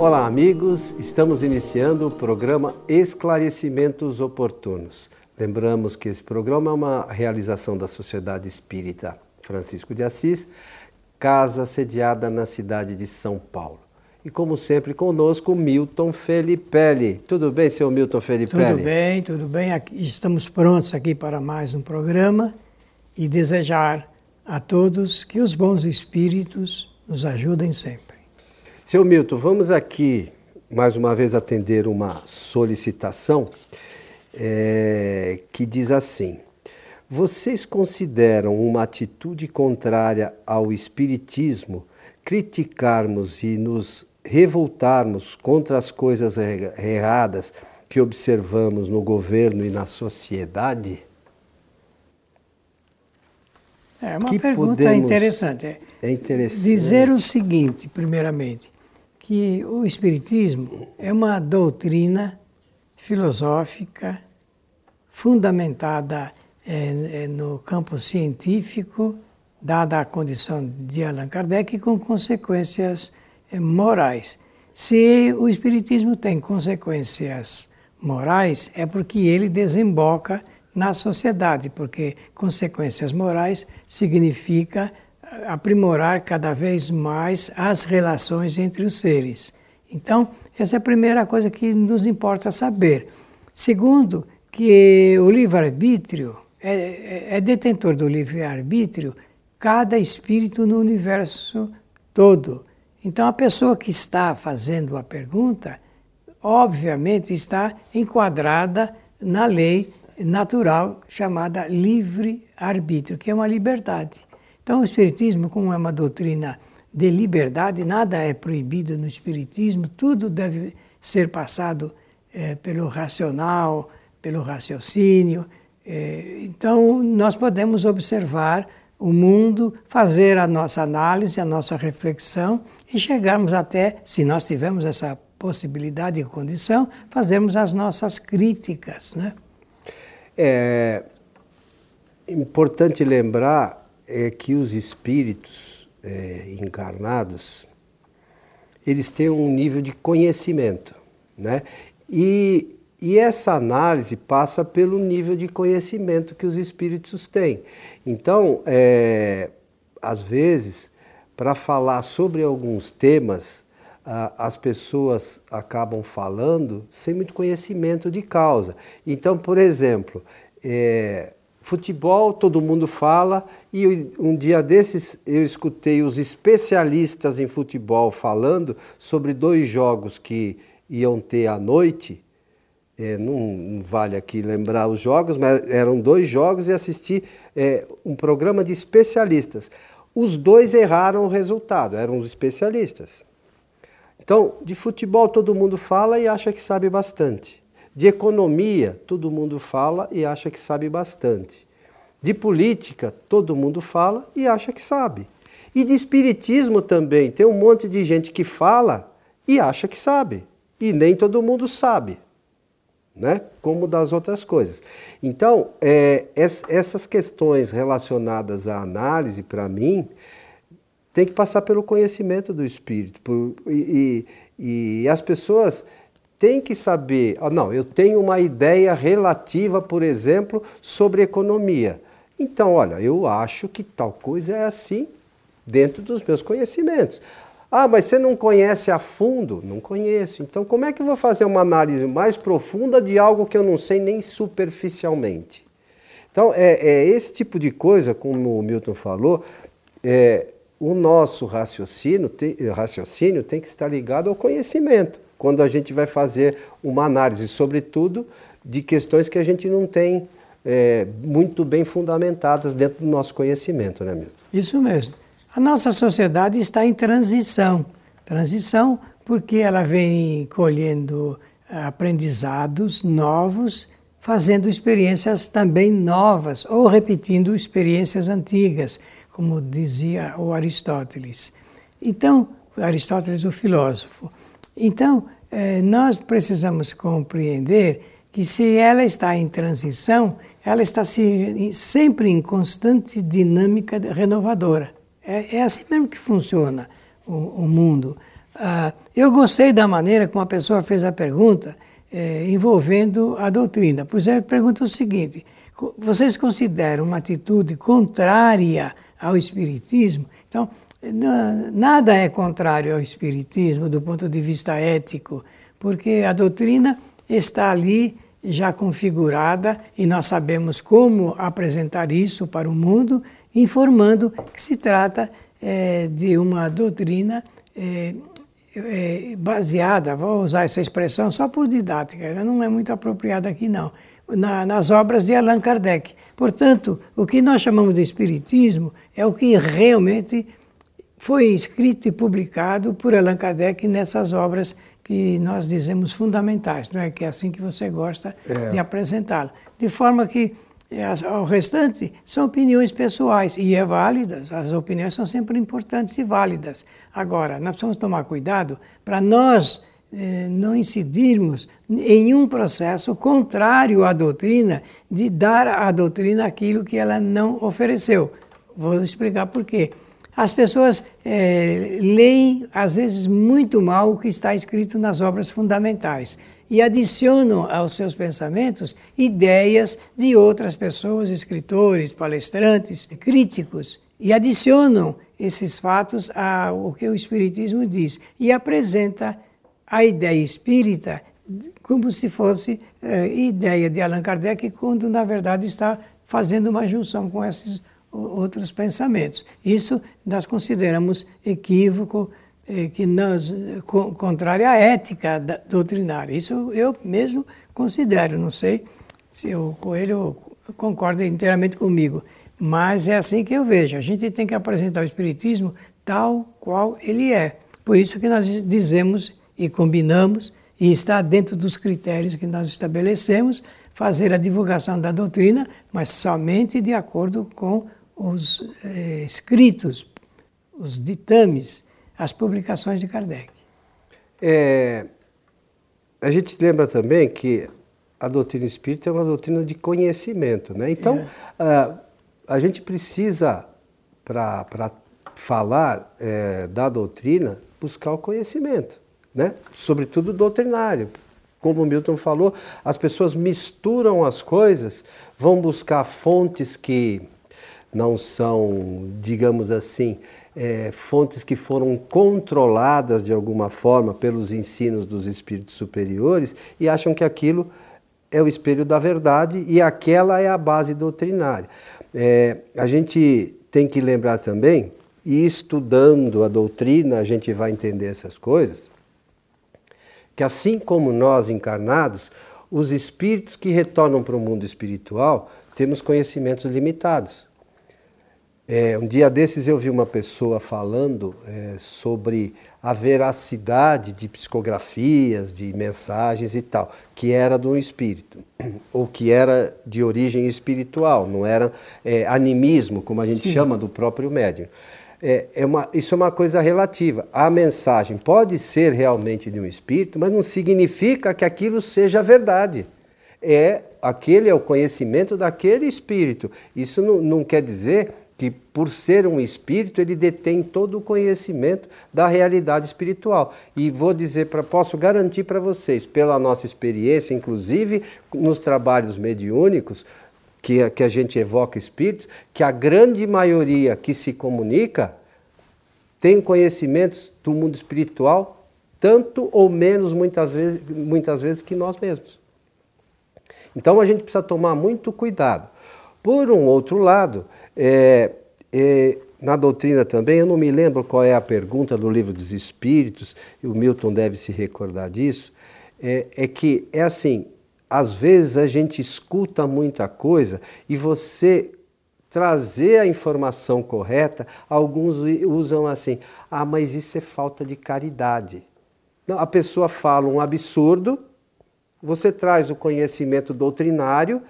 Olá, amigos. Estamos iniciando o programa Esclarecimentos Oportunos. Lembramos que esse programa é uma realização da Sociedade Espírita Francisco de Assis, casa sediada na cidade de São Paulo. E como sempre, conosco Milton Felipelli. Tudo bem, seu Milton Felipelli? Tudo bem, tudo bem. Estamos prontos aqui para mais um programa e desejar a todos que os bons espíritos nos ajudem sempre. Seu Milton, vamos aqui mais uma vez atender uma solicitação é, que diz assim: Vocês consideram uma atitude contrária ao Espiritismo criticarmos e nos revoltarmos contra as coisas erradas que observamos no governo e na sociedade? É uma que pergunta podemos... interessante. É interessante. Dizer o seguinte, primeiramente que o Espiritismo é uma doutrina filosófica fundamentada é, é, no campo científico, dada a condição de Allan Kardec, com consequências é, morais. Se o Espiritismo tem consequências morais, é porque ele desemboca na sociedade, porque consequências morais significa aprimorar cada vez mais as relações entre os seres. Então, essa é a primeira coisa que nos importa saber. Segundo, que o livre-arbítrio é, é, é detentor do livre-arbítrio cada espírito no universo todo. Então, a pessoa que está fazendo a pergunta, obviamente, está enquadrada na lei natural chamada livre-arbítrio, que é uma liberdade. Então, o Espiritismo, como é uma doutrina de liberdade, nada é proibido no Espiritismo, tudo deve ser passado é, pelo racional, pelo raciocínio. É, então, nós podemos observar o mundo, fazer a nossa análise, a nossa reflexão e chegarmos até, se nós tivermos essa possibilidade e condição, fazermos as nossas críticas. Né? É importante lembrar é que os espíritos é, encarnados eles têm um nível de conhecimento, né? E, e essa análise passa pelo nível de conhecimento que os espíritos têm. Então, é, às vezes, para falar sobre alguns temas, as pessoas acabam falando sem muito conhecimento de causa. Então, por exemplo, é, Futebol, todo mundo fala, e um dia desses eu escutei os especialistas em futebol falando sobre dois jogos que iam ter à noite. É, não, não, vale aqui lembrar os jogos, mas eram dois jogos e assisti é, um programa de especialistas. Os dois erraram o resultado, eram os especialistas. Então, de futebol todo mundo fala e acha que sabe bastante. De economia, todo mundo fala e acha que sabe bastante. De política, todo mundo fala e acha que sabe. E de espiritismo também, tem um monte de gente que fala e acha que sabe. E nem todo mundo sabe. Né? Como das outras coisas. Então, é, essas questões relacionadas à análise, para mim, tem que passar pelo conhecimento do espírito. Por, e, e, e as pessoas tem que saber, não, eu tenho uma ideia relativa, por exemplo, sobre economia. Então, olha, eu acho que tal coisa é assim dentro dos meus conhecimentos. Ah, mas você não conhece a fundo? Não conheço. Então, como é que eu vou fazer uma análise mais profunda de algo que eu não sei nem superficialmente? Então, é, é esse tipo de coisa, como o Milton falou, é, o nosso raciocínio raciocínio tem que estar ligado ao conhecimento quando a gente vai fazer uma análise, sobretudo, de questões que a gente não tem é, muito bem fundamentadas dentro do nosso conhecimento, né, Milton? Isso mesmo. A nossa sociedade está em transição. Transição porque ela vem colhendo aprendizados novos, fazendo experiências também novas, ou repetindo experiências antigas, como dizia o Aristóteles. Então, Aristóteles, o filósofo. Então, eh, nós precisamos compreender que se ela está em transição, ela está sempre em constante dinâmica renovadora. É, é assim mesmo que funciona o, mundo. Ah, eu gostei da maneira como a pessoa fez a pergunta eh, envolvendo a doutrina. Pois é, pergunta o seguinte: vocês consideram uma atitude contrária ao Espiritismo? Então, nada é contrário ao Espiritismo do ponto de vista ético, porque a doutrina está ali já configurada e nós sabemos como apresentar isso para o mundo, informando que se trata é, de uma doutrina é, é, baseada, vou usar essa expressão só por didática, ela não é muito apropriada aqui não, na, nas obras de Allan Kardec. Portanto, o que nós chamamos de Espiritismo é o que realmente foi escrito e publicado por Allan Kardec nessas obras que nós dizemos fundamentais, não é? Que é assim que você gosta é. de apresentá-la. De forma que o restante são opiniões pessoais e é válidas, as opiniões são sempre importantes e válidas. Agora, nós precisamos tomar cuidado para nós eh, não incidirmos em um processo contrário à doutrina de dar à doutrina aquilo que ela não ofereceu. Vou explicar por quê. As pessoas é, leem, às vezes, muito mal o que está escrito nas obras fundamentais e adicionam aos seus pensamentos ideias de outras pessoas, escritores, palestrantes, críticos, e adicionam esses fatos ao que o Espiritismo diz e apresenta a ideia espírita como se fosse é, ideia de Allan Kardec, quando na verdade está fazendo uma junção com esses outros pensamentos. Isso nós consideramos equívoco, eh, que nós, contrário à ética doutrinária. Isso eu mesmo considero, não sei se o Coelho concorda inteiramente comigo, mas é assim que eu vejo. A gente tem que apresentar o Espiritismo tal qual ele é. Por isso que nós dizemos e combinamos, e está dentro dos critérios que nós estabelecemos, fazer a divulgação da doutrina, mas somente de acordo com os eh, escritos, os ditames, as publicações de Kardec. É, a gente lembra também que a doutrina espírita é uma doutrina de conhecimento, né? Então, é. a, a gente precisa, para falar é, da doutrina, buscar o conhecimento, né? Sobretudo doutrinário. Como o Milton falou, as pessoas misturam as coisas, vão buscar fontes que não são, digamos assim, é, fontes que foram controladas de alguma forma pelos ensinos dos espíritos superiores e acham que aquilo é o espelho da verdade e aquela é a base doutrinária. É, a gente tem que lembrar também, e estudando a doutrina a gente vai entender essas coisas, que assim como nós encarnados, os espíritos que retornam para o mundo espiritual temos conhecimentos limitados. É, um dia desses eu vi uma pessoa falando é, sobre a veracidade de psicografias, de mensagens e tal, que era de um espírito, ou que era de origem espiritual, não era é, animismo, como a gente Sim. chama do próprio médium. É, é uma, isso é uma coisa relativa. A mensagem pode ser realmente de um espírito, mas não significa que aquilo seja verdade. É aquele é o conhecimento daquele espírito. Isso não, não quer dizer que por ser um espírito ele detém todo o conhecimento da realidade espiritual. E vou dizer para posso garantir para vocês, pela nossa experiência, inclusive nos trabalhos mediúnicos, que, que a gente evoca espíritos, que a grande maioria que se comunica tem conhecimentos do mundo espiritual tanto ou menos muitas vezes, muitas vezes que nós mesmos. Então a gente precisa tomar muito cuidado. Por um outro lado, é, é, na doutrina também, eu não me lembro qual é a pergunta do livro dos Espíritos, e o Milton deve se recordar disso, é, é que é assim, às vezes a gente escuta muita coisa e você trazer a informação correta, alguns usam assim, ah, mas isso é falta de caridade. Não, a pessoa fala um absurdo, você traz o conhecimento doutrinário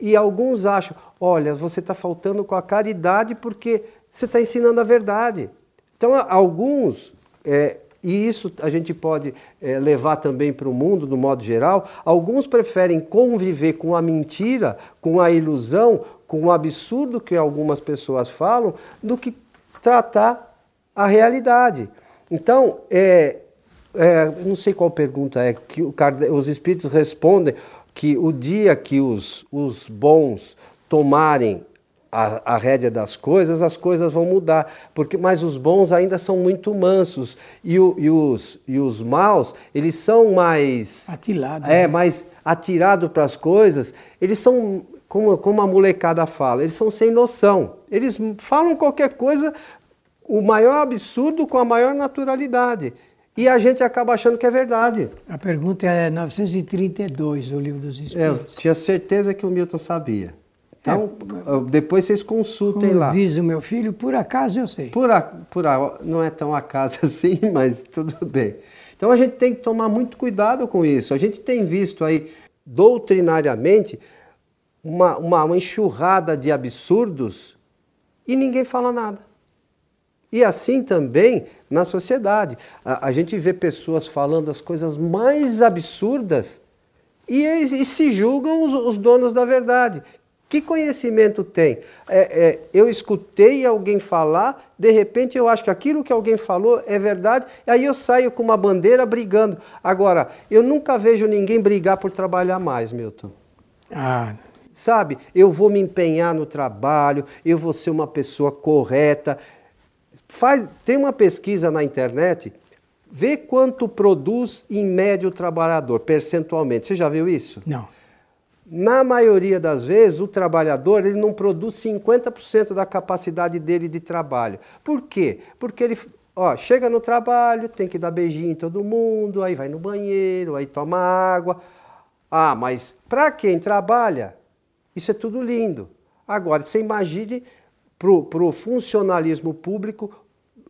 e alguns acham, olha, você está faltando com a caridade porque você está ensinando a verdade. Então, alguns, é, e isso a gente pode é, levar também para o mundo, do modo geral, alguns preferem conviver com a mentira, com a ilusão, com o absurdo que algumas pessoas falam, do que tratar a realidade. Então, é, é, não sei qual pergunta é, que os espíritos respondem que o dia que os, os bons tomarem a, a rédea das coisas, as coisas vão mudar. Porque, mas os bons ainda são muito mansos. E, o, e, os, e os maus, eles são mais. Atilados. É, né? mais atirados para as coisas. Eles são, como, como a molecada fala, eles são sem noção. Eles falam qualquer coisa, o maior absurdo com a maior naturalidade. E a gente acaba achando que é verdade. A pergunta é 932, o livro dos Espíritos. É, eu tinha certeza que o Milton sabia. Então, é, depois vocês consultem lá. Diz o meu filho, por acaso eu sei. Por, a, por a, não é tão acaso assim, mas tudo bem. Então a gente tem que tomar muito cuidado com isso. A gente tem visto aí, doutrinariamente, uma, uma, uma enxurrada de absurdos e ninguém fala nada. E assim também na sociedade. A, a gente vê pessoas falando as coisas mais absurdas e, e se julgam os, os, donos da verdade. Que conhecimento tem? É, é, eu escutei alguém falar, de repente eu acho que aquilo que alguém falou é verdade, e aí eu saio com uma bandeira brigando. Agora, eu nunca vejo ninguém brigar por trabalhar mais, Milton. Ah. Sabe, eu vou me empenhar no trabalho, eu vou ser uma pessoa correta. Faz, tem uma pesquisa na internet, vê quanto produz em média o trabalhador, percentualmente. Você já viu isso? Não. Na maioria das vezes, o trabalhador ele não produz 50% da capacidade dele de trabalho. Por quê? Porque ele ó, chega no trabalho, tem que dar beijinho em todo mundo, aí vai no banheiro, aí toma água. Ah, mas para quem trabalha, isso é tudo lindo. Agora, você imagine para o funcionalismo público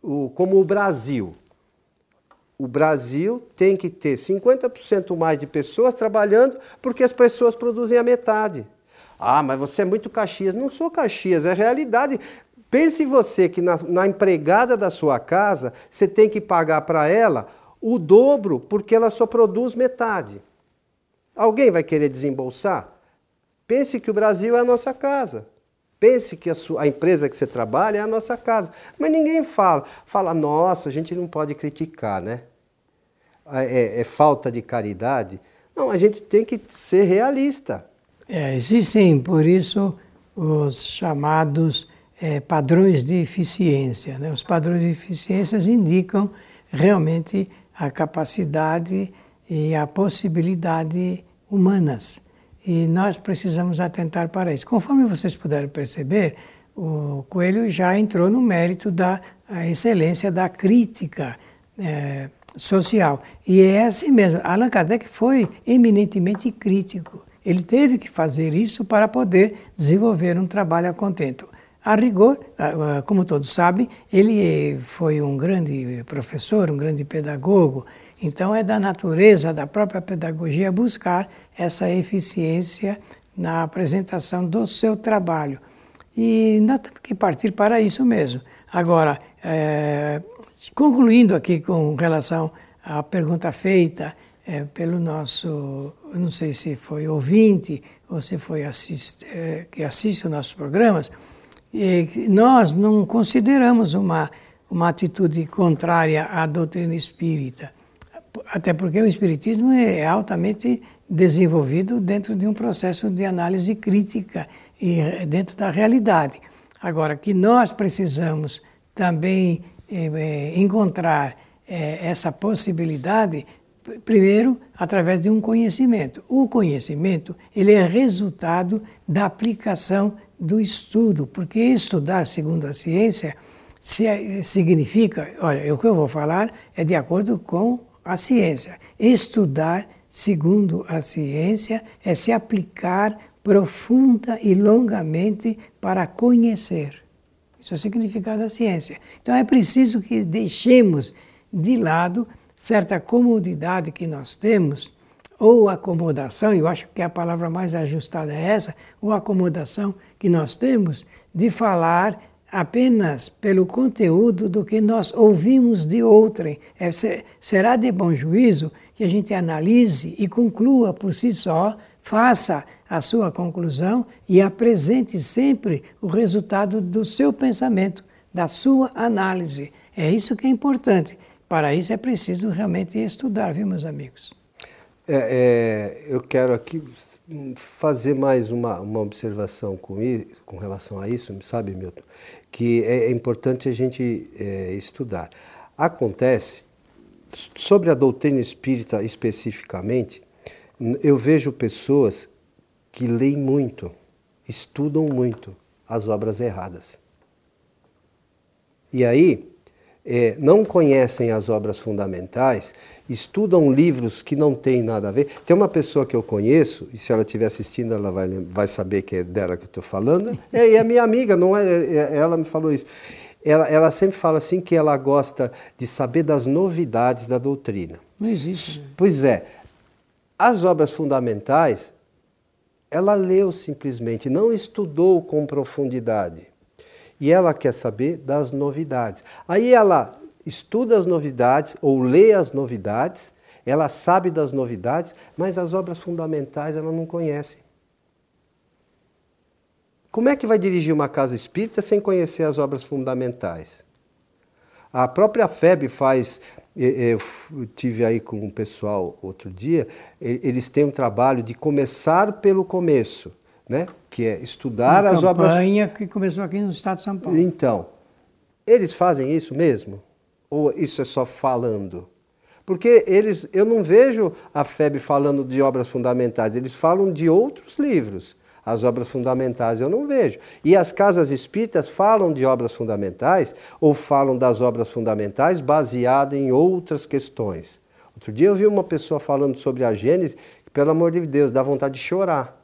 o, como o Brasil o Brasil tem que ter 50% mais de pessoas trabalhando porque as pessoas produzem a metade. Ah, mas você é muito Caxias. Não sou Caxias, é realidade. Pense você que na, na empregada da sua casa, você tem que pagar para ela o dobro porque ela só produz metade. Alguém vai querer desembolsar? Pense que o Brasil é a nossa casa. Pense que a, sua, a, empresa que você trabalha é a nossa casa. Mas ninguém fala. Fala, nossa, a gente não pode criticar, né? é, é falta de caridade. Não, a gente tem que ser realista. É, existem, por isso, os chamados é, padrões de eficiência. Né? Os padrões de eficiência indicam realmente a capacidade e a possibilidade humanas. E nós precisamos atentar para isso. Conforme vocês puderam perceber, o Coelho já entrou no mérito da excelência da crítica. É, social. E é assim mesmo. Allan Kardec foi eminentemente crítico. Ele teve que fazer isso para poder desenvolver um trabalho a contento. A rigor, como todos sabem, ele foi um grande professor, um grande pedagogo, então é da natureza da própria pedagogia buscar essa eficiência na apresentação do seu trabalho. E nós temos que partir para isso mesmo. Agora, é, Concluindo aqui com relação à pergunta feita é, pelo nosso, não sei se foi ouvinte ou se foi assist, é, que assiste os nossos programas, nós não consideramos uma, uma atitude contrária à doutrina espírita, até porque o espiritismo é altamente desenvolvido dentro de um processo de análise crítica e dentro da realidade. Agora, que nós precisamos também eh, eh, encontrar eh, essa possibilidade, primeiro, através de um conhecimento. O conhecimento ele é resultado da aplicação do estudo, porque estudar segundo a ciência significa, olha, o que eu vou falar é de acordo com a ciência. Estudar segundo a ciência é se aplicar profunda e longamente para conhecer. Isso é o significado da ciência. Então é preciso que deixemos de lado certa comodidade que nós temos, ou acomodação, eu acho que a palavra mais ajustada é essa, ou acomodação que nós temos de falar apenas pelo conteúdo do que nós ouvimos de outrem. É, será de bom juízo que a gente analise e conclua por si só, faça a sua conclusão e apresente sempre o resultado do seu pensamento, da sua análise. É isso que é importante. Para isso é preciso realmente estudar, viu, meus amigos? É, é, eu quero aqui fazer mais uma, uma observação com, com relação a isso, sabe, Milton? Que é, é importante a gente é, estudar. Acontece, sobre a doutrina espírita especificamente, eu vejo pessoas que leem muito, estudam muito as obras erradas. E aí, é, não conhecem as obras fundamentais, estudam livros que não têm nada a ver. Tem uma pessoa que eu conheço, e se ela estiver assistindo, ela vai, vai saber que é dela que eu estou falando, é, é minha amiga, não é, é, é, ela me falou isso. Ela, ela sempre fala assim que ela gosta de saber das novidades da doutrina. Não existe. Né? Pois é. As obras fundamentais, ela leu simplesmente, não estudou com profundidade e ela quer saber das novidades. Aí ela estuda as novidades ou lê as novidades, ela sabe das novidades, mas as obras fundamentais ela não conhece. Como é que vai dirigir uma casa espírita sem conhecer as obras fundamentais? A própria FEB faz. Eu tive aí com o pessoal outro dia, eles têm um trabalho de começar pelo começo né? que é estudar Uma as obras. campanha que começou aqui no estado de São Paulo. Então, eles fazem isso mesmo? Ou isso é só falando? Porque eles, eu não vejo a FEB falando de obras fundamentais, eles falam de outros livros. As obras fundamentais eu não vejo. E as casas espíritas falam de obras fundamentais ou falam das obras fundamentais baseado em outras questões. Outro dia eu vi uma pessoa falando sobre a Gênesis, que, pelo amor de Deus, dá vontade de chorar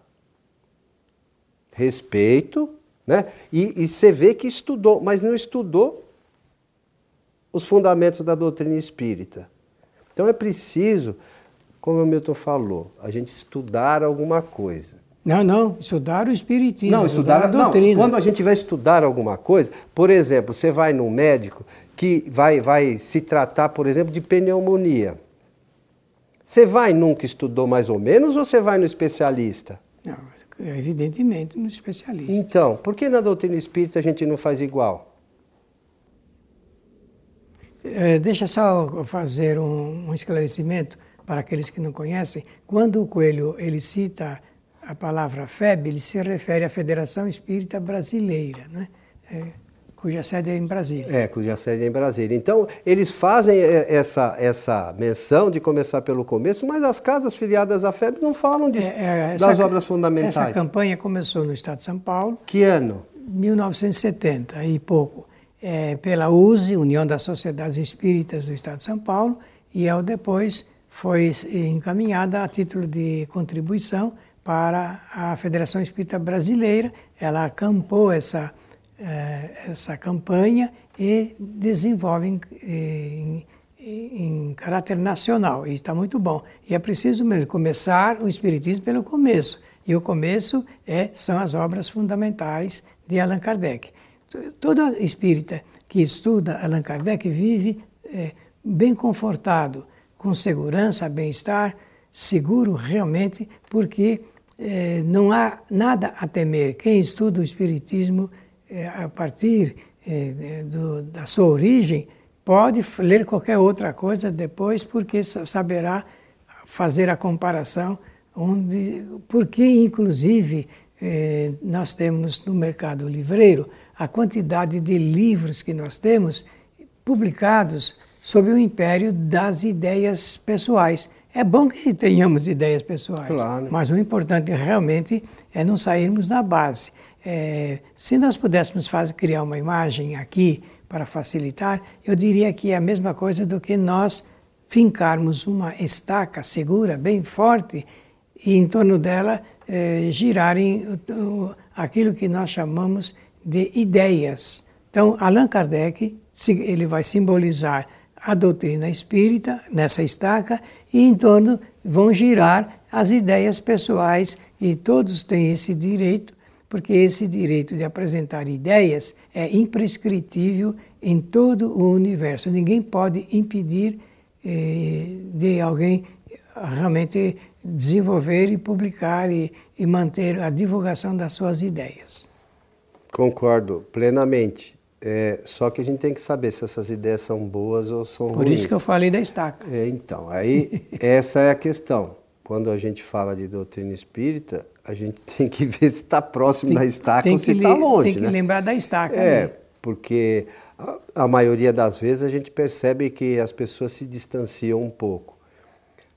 respeito, né? E, e você vê que estudou, mas não estudou os fundamentos da doutrina espírita. Então é preciso, como o Milton falou, a gente estudar alguma coisa. Não, não, estudar o espiritismo. Não, estudar, estudar a doutrina. Não, quando a gente vai estudar alguma coisa, por exemplo, você vai num médico que vai, vai se tratar, por exemplo, de pneumonia. Você vai nunca estudou mais ou menos ou você vai no especialista? Não, evidentemente, no especialista. Então, por que na doutrina espírita a gente não faz igual? É, deixa só fazer um, um, esclarecimento para aqueles que não conhecem. Quando o Coelho ele cita a palavra FEB, ele se refere à Federação Espírita Brasileira. Né? É, cuja sede é em Brasília. É, cuja sede é em Brasília. Então, eles fazem é, essa, essa menção de começar pelo começo, mas as casas filiadas à FEB não falam de, é, é, das obras fundamentais. Essa campanha começou no estado de São Paulo. Que ano? 1970 e pouco. É, pela USE, União das Sociedades Espíritas do Estado de São Paulo, e ao depois foi encaminhada a título de contribuição para a Federação Espírita Brasileira. Ela acampou essa eh, essa campanha e desenvolve em, em, em, caráter nacional. E está muito bom. E é preciso mesmo começar o Espiritismo pelo começo. E o começo é, são as obras fundamentais de Allan Kardec. Todo espírita que estuda Allan Kardec vive é, bem confortado, com segurança, bem-estar, seguro realmente, porque é, não há nada a temer. Quem estuda o Espiritismo é, a partir é, do, da sua origem, pode ler qualquer outra coisa depois, porque saberá fazer a comparação, onde, porque inclusive é, nós temos no mercado livreiro a quantidade de livros que nós temos publicados sob o império das ideias pessoais. É bom que tenhamos ideias pessoais, claro. mas o importante realmente é não sairmos da base. É, se nós pudéssemos fazer, criar uma imagem aqui para facilitar, eu diria que é a mesma coisa do que nós fincarmos uma estaca segura, bem forte, e em torno dela é, girarem aquilo que nós chamamos de ideias. Então, Allan Kardec ele vai simbolizar a doutrina espírita nessa estaca e em torno vão girar as ideias pessoais e todos têm esse direito porque esse direito de apresentar ideias é imprescritível em todo o universo. Ninguém pode impedir eh, de alguém realmente desenvolver e publicar e, e manter a divulgação das suas ideias. Concordo plenamente. É, só que a gente tem que saber se essas ideias são boas ou são Por ruins. Por isso que eu falei da estaca. É, então, aí essa é a questão. Quando a gente fala de doutrina espírita, a gente tem que ver se está próximo tem, da estaca ou se está longe. Tem que né? lembrar da estaca. É, né? porque a, a, maioria das vezes a gente percebe que as pessoas se distanciam um pouco.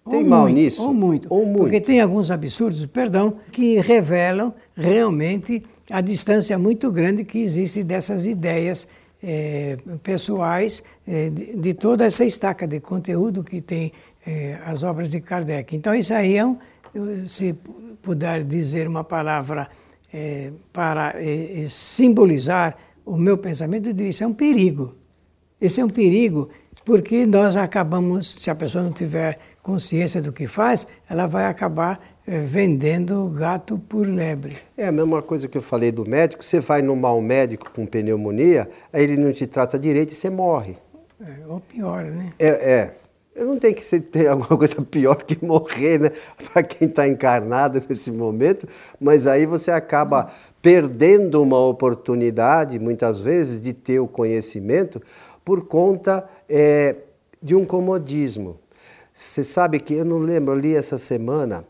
Tem ou mal muito, nisso? Ou muito. Ou muito. Porque tem alguns absurdos, perdão, que revelam realmente a distância muito grande que existe dessas ideias é, pessoais é, de, de, toda essa estaca de conteúdo que tem é, as obras de Kardec. Então isso aí é um, se puder dizer uma palavra para simbolizar o meu pensamento, eu diria isso é um perigo. Esse é um perigo porque nós acabamos, se a pessoa não tiver consciência do que faz, ela vai acabar é, vendendo gato por lebre. É a mesma coisa que eu falei do médico. Você vai no mal médico com pneumonia, aí ele não te trata direito e você morre. É, ou pior, né? É, é. Não tem que ser, ter alguma coisa pior que morrer, né? Para quem está encarnado nesse momento, mas aí você acaba perdendo uma oportunidade, muitas vezes, de ter o conhecimento por conta é, de um comodismo. Você sabe que eu não lembro, eu li essa semana,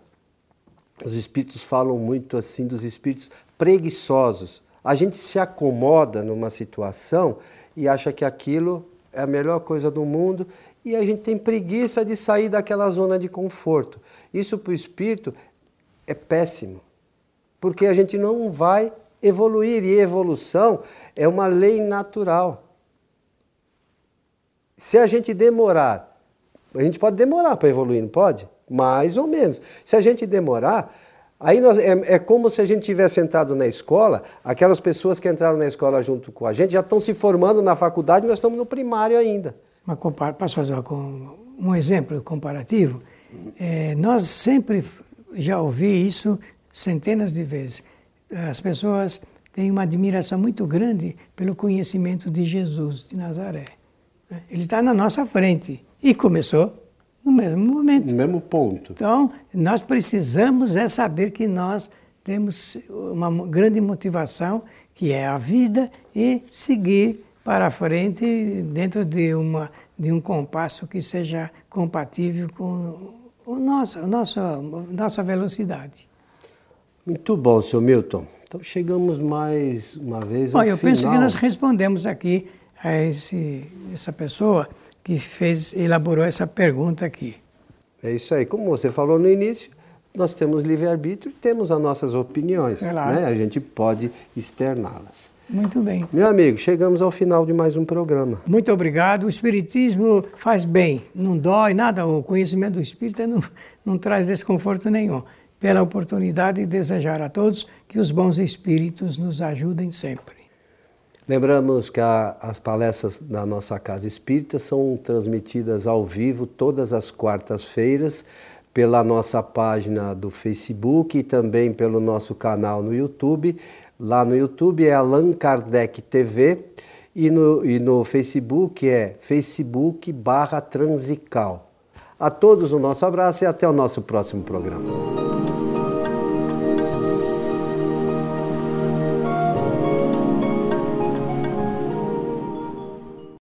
os espíritos falam muito assim dos espíritos preguiçosos. A gente se acomoda numa situação e acha que aquilo é a melhor coisa do mundo e a gente tem preguiça de sair daquela zona de conforto. Isso para o espírito é péssimo, porque a gente não vai evoluir e evolução é uma lei natural. Se a gente demorar, a gente pode demorar para evoluir, não pode? Mais ou menos. Se a gente demorar, aí nós, é, é, como se a gente tivesse entrado na escola, aquelas pessoas que entraram na escola junto com a gente já estão se formando na faculdade nós estamos no primário ainda. Uma posso fazer um exemplo comparativo? É, nós sempre já ouvi isso centenas de vezes. As pessoas têm uma admiração muito grande pelo conhecimento de Jesus de Nazaré. Ele está na nossa frente e começou no mesmo momento. No mesmo ponto. Então, nós precisamos é saber que nós temos uma grande motivação, que é a vida, e seguir para frente dentro de, uma, de um compasso que seja compatível com o nosso, a nossa, nossa velocidade. Muito bom, senhor Milton. Então chegamos mais uma vez ao Bom, eu final. penso que nós respondemos aqui a esse, essa pessoa que fez, elaborou essa pergunta aqui. É isso aí. Como você falou no início, nós temos livre-arbítrio e temos as nossas opiniões. Claro. Né? A gente pode externá-las. Muito bem. Meu amigo, chegamos ao final de mais um programa. Muito obrigado. O Espiritismo faz bem, não dói nada. O conhecimento do Espírito não, não traz desconforto nenhum. Pela oportunidade de desejar a todos que os bons Espíritos nos ajudem sempre. Lembramos que a, as palestras da nossa Casa Espírita são transmitidas ao vivo todas as quartas-feiras pela nossa página do Facebook e também pelo nosso canal no YouTube. Lá no YouTube é Allan Kardec TV e no, e no Facebook é Facebook barra Transical. A todos o nosso abraço e até o nosso próximo programa.